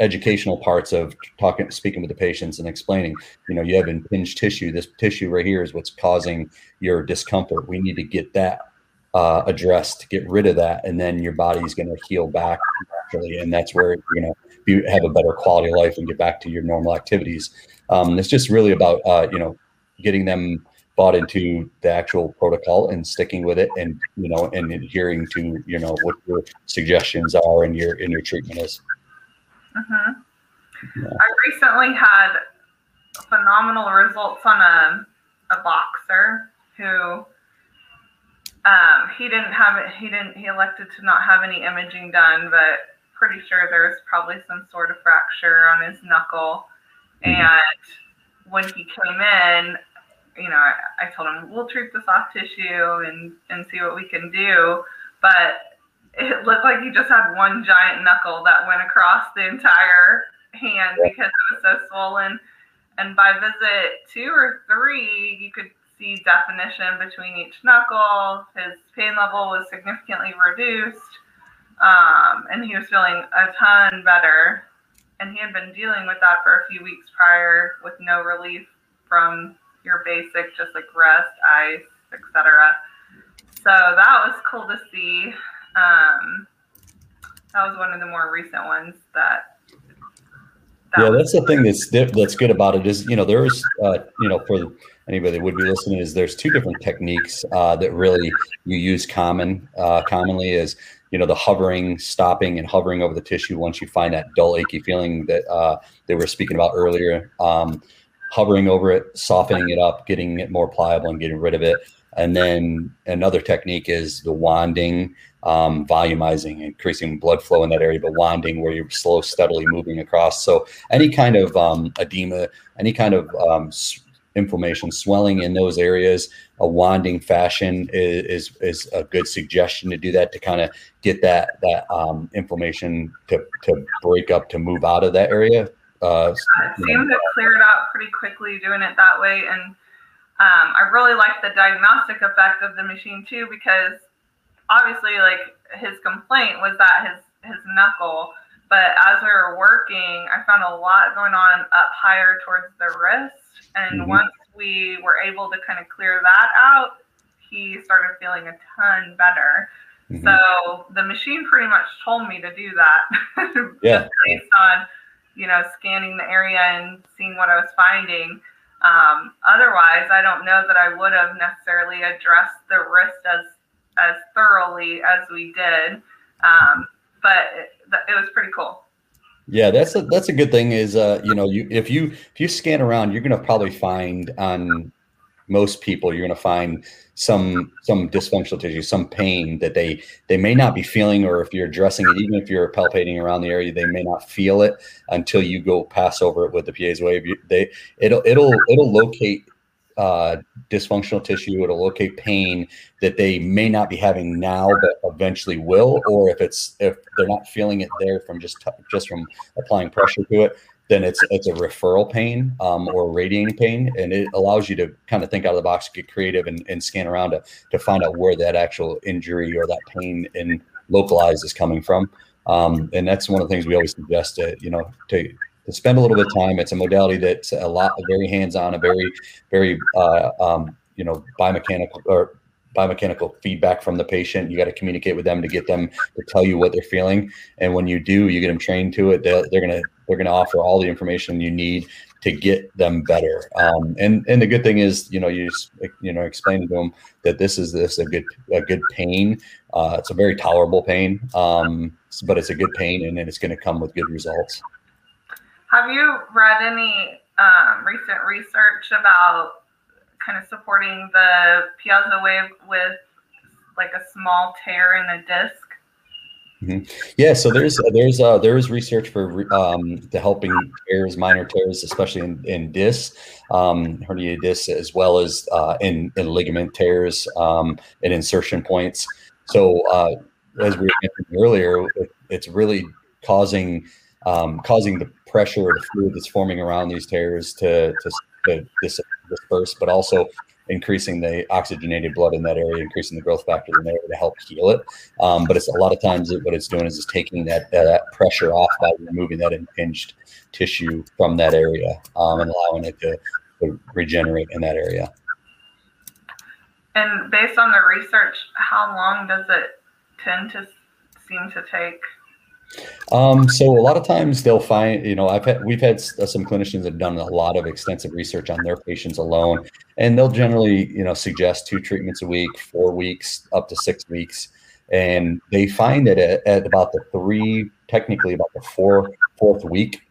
educational parts of talking speaking with the patients and explaining you know you have impinged tissue this tissue right here is what's causing your discomfort we need to get that uh, addressed get rid of that and then your body's going to heal back naturally and that's where you're going to have a better quality of life and get back to your normal activities. Um, it's just really about uh, you know getting them bought into the actual protocol and sticking with it and you know and adhering to you know what your suggestions are and your in your treatment is mm-hmm. yeah. i recently had phenomenal results on a, a boxer who um, he didn't have it he didn't he elected to not have any imaging done but pretty sure there's probably some sort of fracture on his knuckle mm-hmm. and when he came in you know, I, I told him we'll treat the soft tissue and and see what we can do. But it looked like he just had one giant knuckle that went across the entire hand because it was so swollen. And by visit two or three, you could see definition between each knuckle. His pain level was significantly reduced, um, and he was feeling a ton better. And he had been dealing with that for a few weeks prior with no relief from your basic, just like rest, ice, etc. So that was cool to see. Um, that was one of the more recent ones that. that yeah, that's the thing that's that's good about it is you know there's uh, you know for anybody that would be listening is there's two different techniques uh, that really you use common uh, commonly is you know the hovering stopping and hovering over the tissue once you find that dull achy feeling that uh, they were speaking about earlier um, hovering over it, softening it up, getting it more pliable and getting rid of it. And then another technique is the wanding, um, volumizing, increasing blood flow in that area, but wanding where you're slow, steadily moving across. So any kind of um, edema, any kind of um, inflammation, swelling in those areas, a wanding fashion is, is, is a good suggestion to do that to kind of get that that um, inflammation to to break up to move out of that area uh, it seemed to clear it out pretty quickly doing it that way. And um, I really like the diagnostic effect of the machine too, because obviously, like his complaint was that his his knuckle. But as we were working, I found a lot going on up higher towards the wrist. And mm-hmm. once we were able to kind of clear that out, he started feeling a ton better. Mm-hmm. So the machine pretty much told me to do that yeah. based on you know, scanning the area and seeing what I was finding. Um, otherwise, I don't know that I would have necessarily addressed the wrist as as thoroughly as we did. Um, but it, it was pretty cool. Yeah, that's a that's a good thing. Is uh, you know, you if you if you scan around, you're gonna probably find on most people you're to find some some dysfunctional tissue some pain that they they may not be feeling or if you're addressing it even if you're palpating around the area they may not feel it until you go pass over it with the Piezowave. They it'll it'll it'll locate uh, dysfunctional tissue. It'll locate pain that they may not be having now but eventually will or if it's if they're not feeling it there from just just from applying pressure to it then it's it's a referral pain um, or radiating pain, and it allows you to kind of think out of the box, get creative, and, and scan around to to find out where that actual injury or that pain in localized is coming from. Um, and that's one of the things we always suggest to you know to to spend a little bit of time. It's a modality that's a lot very hands on, a very very uh, um, you know biomechanical or biomechanical feedback from the patient. You got to communicate with them to get them to tell you what they're feeling. And when you do, you get them trained to it. They're, they're gonna they're gonna offer all the information you need to get them better. Um, and and the good thing is, you know, you just you know explain to them that this is this a good a good pain. Uh, it's a very tolerable pain, um, but it's a good pain, and then it's going to come with good results. Have you read any um, recent research about kind of supporting the Piezowave with like a small tear in a disc. Mm-hmm. Yeah, so there's there's uh, there is research for um, the helping tears, minor tears, especially in, in discs, um, herniated discs, as well as uh, in, in ligament tears um, and insertion points. So uh, as we mentioned earlier, it, it's really causing um, causing the pressure or the fluid that's forming around these tears to to, to dis- disperse, but also increasing the oxygenated blood in that area, increasing the growth factor in there to help heal it. Um, but it's a lot of times what it's doing is it's taking that uh, that pressure off by removing that impinged tissue from that area um, and allowing it to, to regenerate in that area. And based on the research, how long does it tend to seem to take? Um, so a lot of times they'll find, you know, I've had, we've had some clinicians that have done a lot of extensive research on their patients alone, and they'll generally, you know, suggest two treatments a week, four weeks, up to six weeks, and they find that at, at about the three, technically about the four, fourth week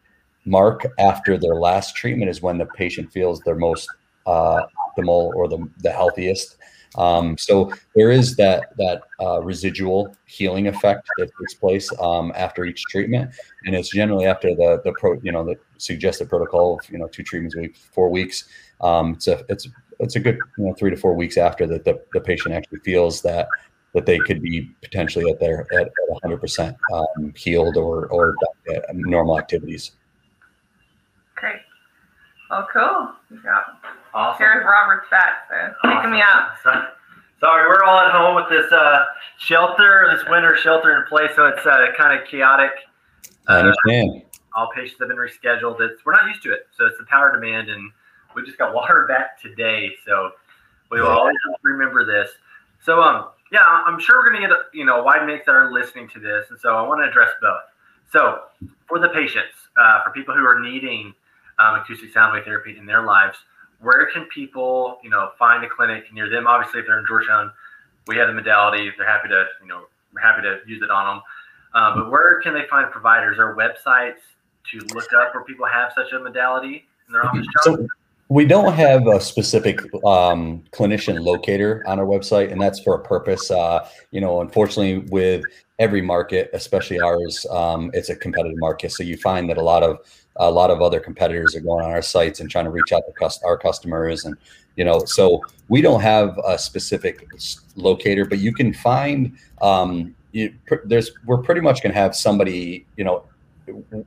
mark after their last treatment is when the patient feels their most uh, optimal or the, the healthiest. Um, so there is that that uh, residual healing effect that takes place um, after each treatment, and it's generally after the the pro you know the suggested protocol of you know two treatments a week, four weeks. Um, it's a it's it's a good you know three to four weeks after that the, the patient actually feels that that they could be potentially at their at, at 100% um, healed or or normal activities. Great. Well, cool. Yeah. Awesome. Here's Robert's back, so awesome. me out. Sorry, we're all at home with this uh, shelter, this winter shelter in place, so it's uh, kind of chaotic. I understand. Uh, all patients have been rescheduled. It's, we're not used to it, so it's the power demand, and we just got water back today, so we will always remember this. So, um, yeah, I'm sure we're going to get a, you know a wide mix that are listening to this, and so I want to address both. So, for the patients, uh, for people who are needing um, acoustic sound wave therapy in their lives, where can people, you know, find a clinic near them? Obviously, if they're in Georgetown, we have the modality. They're happy to, you know, we're happy to use it on them. Uh, but where can they find providers or websites to look up where people have such a modality in their office? So we don't have a specific um, clinician locator on our website, and that's for a purpose. Uh, you know, unfortunately, with every market, especially ours, um, it's a competitive market. So you find that a lot of a lot of other competitors are going on our sites and trying to reach out to our customers and you know so we don't have a specific locator but you can find um, you, there's we're pretty much going to have somebody you know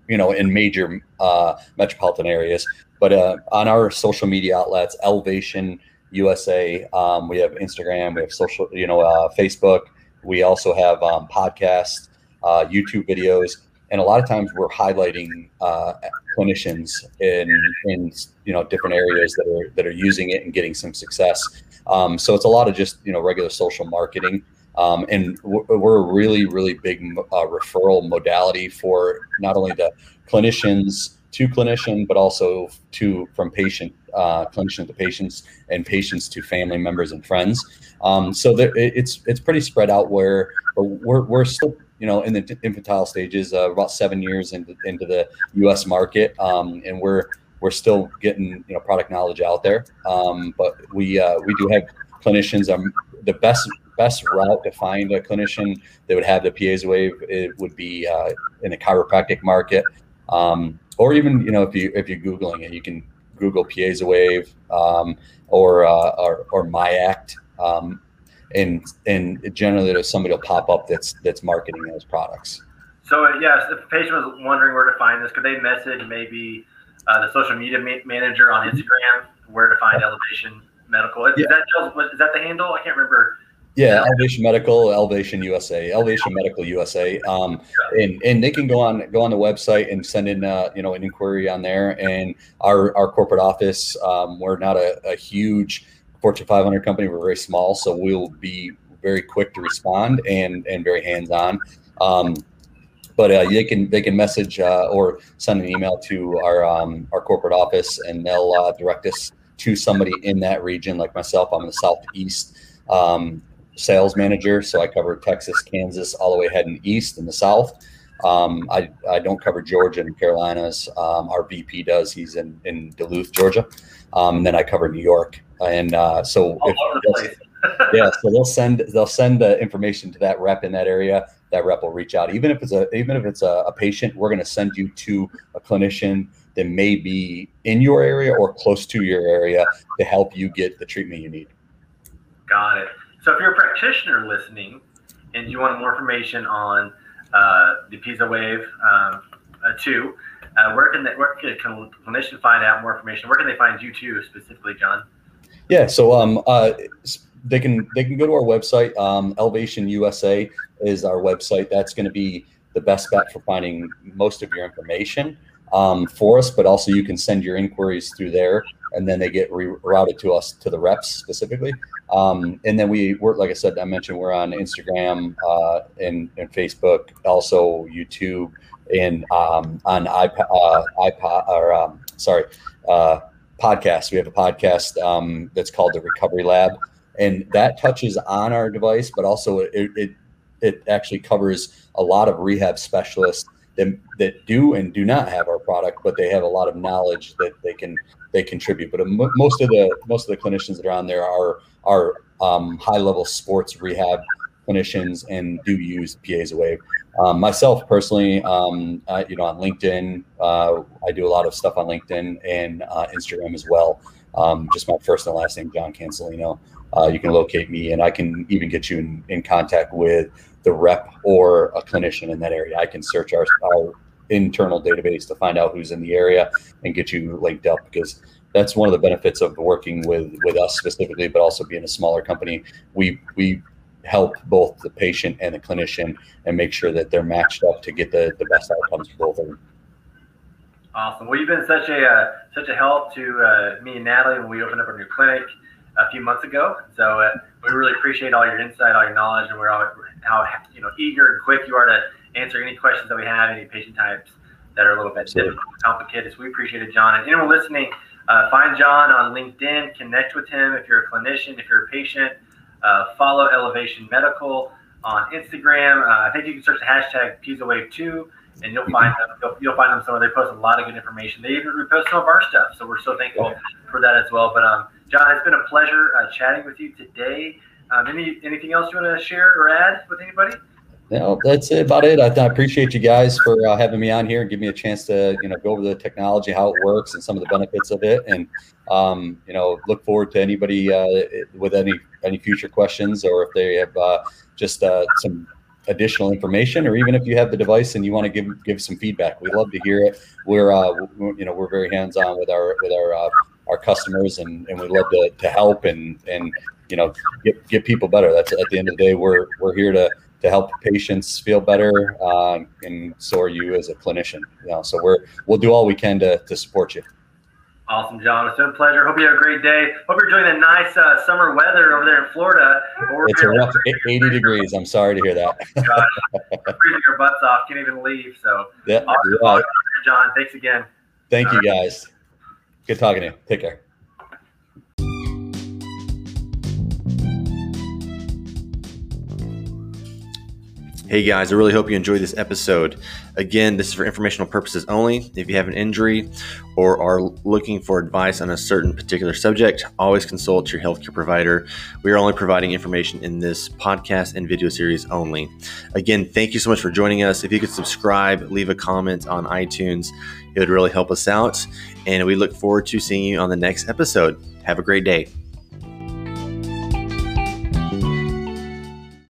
you know in major uh, metropolitan areas but uh, on our social media outlets elvation usa um, we have instagram we have social you know uh, facebook. We also have um, podcasts uh, youtube videos. And a lot of times we're highlighting uh, clinicians in in you know different areas that are that are using it and getting some success. Um, so it's a lot of just you know regular social marketing, um, and we're a really really big uh, referral modality for not only the clinicians to clinician, but also to from patient uh, clinician to patients and patients to family members and friends. Um, so there, it's it's pretty spread out where we're we're still you know, in the infantile stages, uh, about seven years into, into the U.S. market, um, and we're we're still getting you know product knowledge out there. Um, but we uh, we do have clinicians. Um, the best best route to find a clinician that would have the Piezowave it would be uh, in the chiropractic market, um, or even you know if you if you're googling it, you can Google Piezowave um, or, uh, or or MyAct. Um, and and generally there's somebody will pop up that's that's marketing those products. So yes, if a patient was wondering where to find this, could they message maybe uh, the social media ma- manager on Instagram where to find Elvation Medical? Is, yeah. that is that the handle? I can't remember. Yeah, Elvation Medical, Elvation USA, Elvation Medical USA, um, and and they can go on go on the website and send in uh, you know an inquiry on there. And our our corporate office, um, we're not a, a huge Fortune 500 company. We're very small, so we'll be very quick to respond and and very hands on. Um, but uh, they can they can message uh, or send an email to our um, our corporate office, and they'll uh, direct us to somebody in that region. Like myself, I'm in the southeast um, sales manager, so I cover Texas, Kansas, all the way heading east and the south. Um, I, I don't cover Georgia and Carolinas. Um, our VP does. He's in, in Duluth, Georgia. Um, and then I cover New York and uh, so if, yeah, so they'll send they'll send the information to that rep in that area. That rep will reach out, even if it's a even if it's a, a patient. We're going to send you to a clinician that may be in your area or close to your area to help you get the treatment you need. Got it. So if you're a practitioner listening and you want more information on uh, the Piezowave um, uh, 2, uh, where can they, where can clinician find out more information? Where can they find you too, specifically, John? Yeah, so um, uh, they can they can go to our website. Um, Elvation USA is our website. That's going to be the best bet for finding most of your information. um, for us, but also you can send your inquiries through there and then they get rerouted to us to the reps specifically. Um, and then we work, like I said, I mentioned we're on Instagram uh, and, and Facebook, also YouTube, and um, on iPod, uh, iPod or um, sorry, uh, podcast. We have a podcast um, that's called the Recovery Lab, and that touches on our device, but also it, it it actually covers a lot of rehab specialists that, that do and do not have our product, but they have a lot of knowledge that they can they contribute. But most of the most of the clinicians that are on there are are um, high level sports rehab clinicians and do use Piezowave. Um, myself personally, um, I, you know, on LinkedIn, uh, I do a lot of stuff on LinkedIn and uh, Instagram as well. Um, just my first and last name, John Cancelino. Uh, you can locate me, and I can even get you in, in contact with the rep or a clinician in that area. I can search our, our internal database to find out who's in the area and get you linked up because that's one of the benefits of working with with us specifically, but also being a smaller company. We we help both the patient and the clinician and make sure that they're matched up to get the, the best outcomes for both of them. Awesome. Well, you've been such a uh, such a help to uh, me and Natalie when we opened up our new clinic a few months ago. So uh, we really appreciate all your insight, all your knowledge, and we're all how you know eager and quick you are to answer any questions that we have, any patient types that are a little bit difficult, complicated. So we appreciate it, John. And anyone listening, uh, find John on LinkedIn, connect with him if you're a clinician, if you're a patient. Uh, follow Elvation Medical on Instagram. Uh, I think you can search the hashtag PiezoWave2 and you'll find them. You'll, you'll, find them somewhere. They post a lot of good information. They even repost some of our stuff, so we're so thankful for that as well. But um, John, it's been a pleasure uh, chatting with you today. Um, any anything else you want to share or add with anybody? No, that's about it. I, I appreciate you guys for uh, having me on here and give me a chance to you know go over the technology, how it works, and some of the benefits of it. And um, you know, look forward to anybody uh, with any any future questions or if they have uh, just uh, some additional information, or even if you have the device and you want to give give some feedback. We love to hear it. We're uh, you know we're very hands on with our with our uh, our customers, and, and we love to, to help and and you know get get people better. That's at the end of the day, we're we're here to to help patients feel better, um, and so are you as a clinician. You know, so we're we'll do all we can to to support you. Awesome, John. It's been a pleasure. Hope you have a great day. Hope you're enjoying the nice uh, summer weather over there in Florida. It's a rough 80 degrees. I'm sorry to hear that. Gosh, freezing our butts off. Can't even leave. So, yeah, awesome. yeah. John. Thanks again. Thank All you, right. guys. Good talking to you. Take care. Hey guys, I really hope you enjoyed this episode. Again, this is for informational purposes only. If you have an injury or are looking for advice on a certain particular subject, always consult your healthcare provider. We are only providing information in this podcast and video series only. Again, thank you so much for joining us. If you could subscribe, leave a comment on iTunes, it would really help us out. And we look forward to seeing you on the next episode. Have a great day.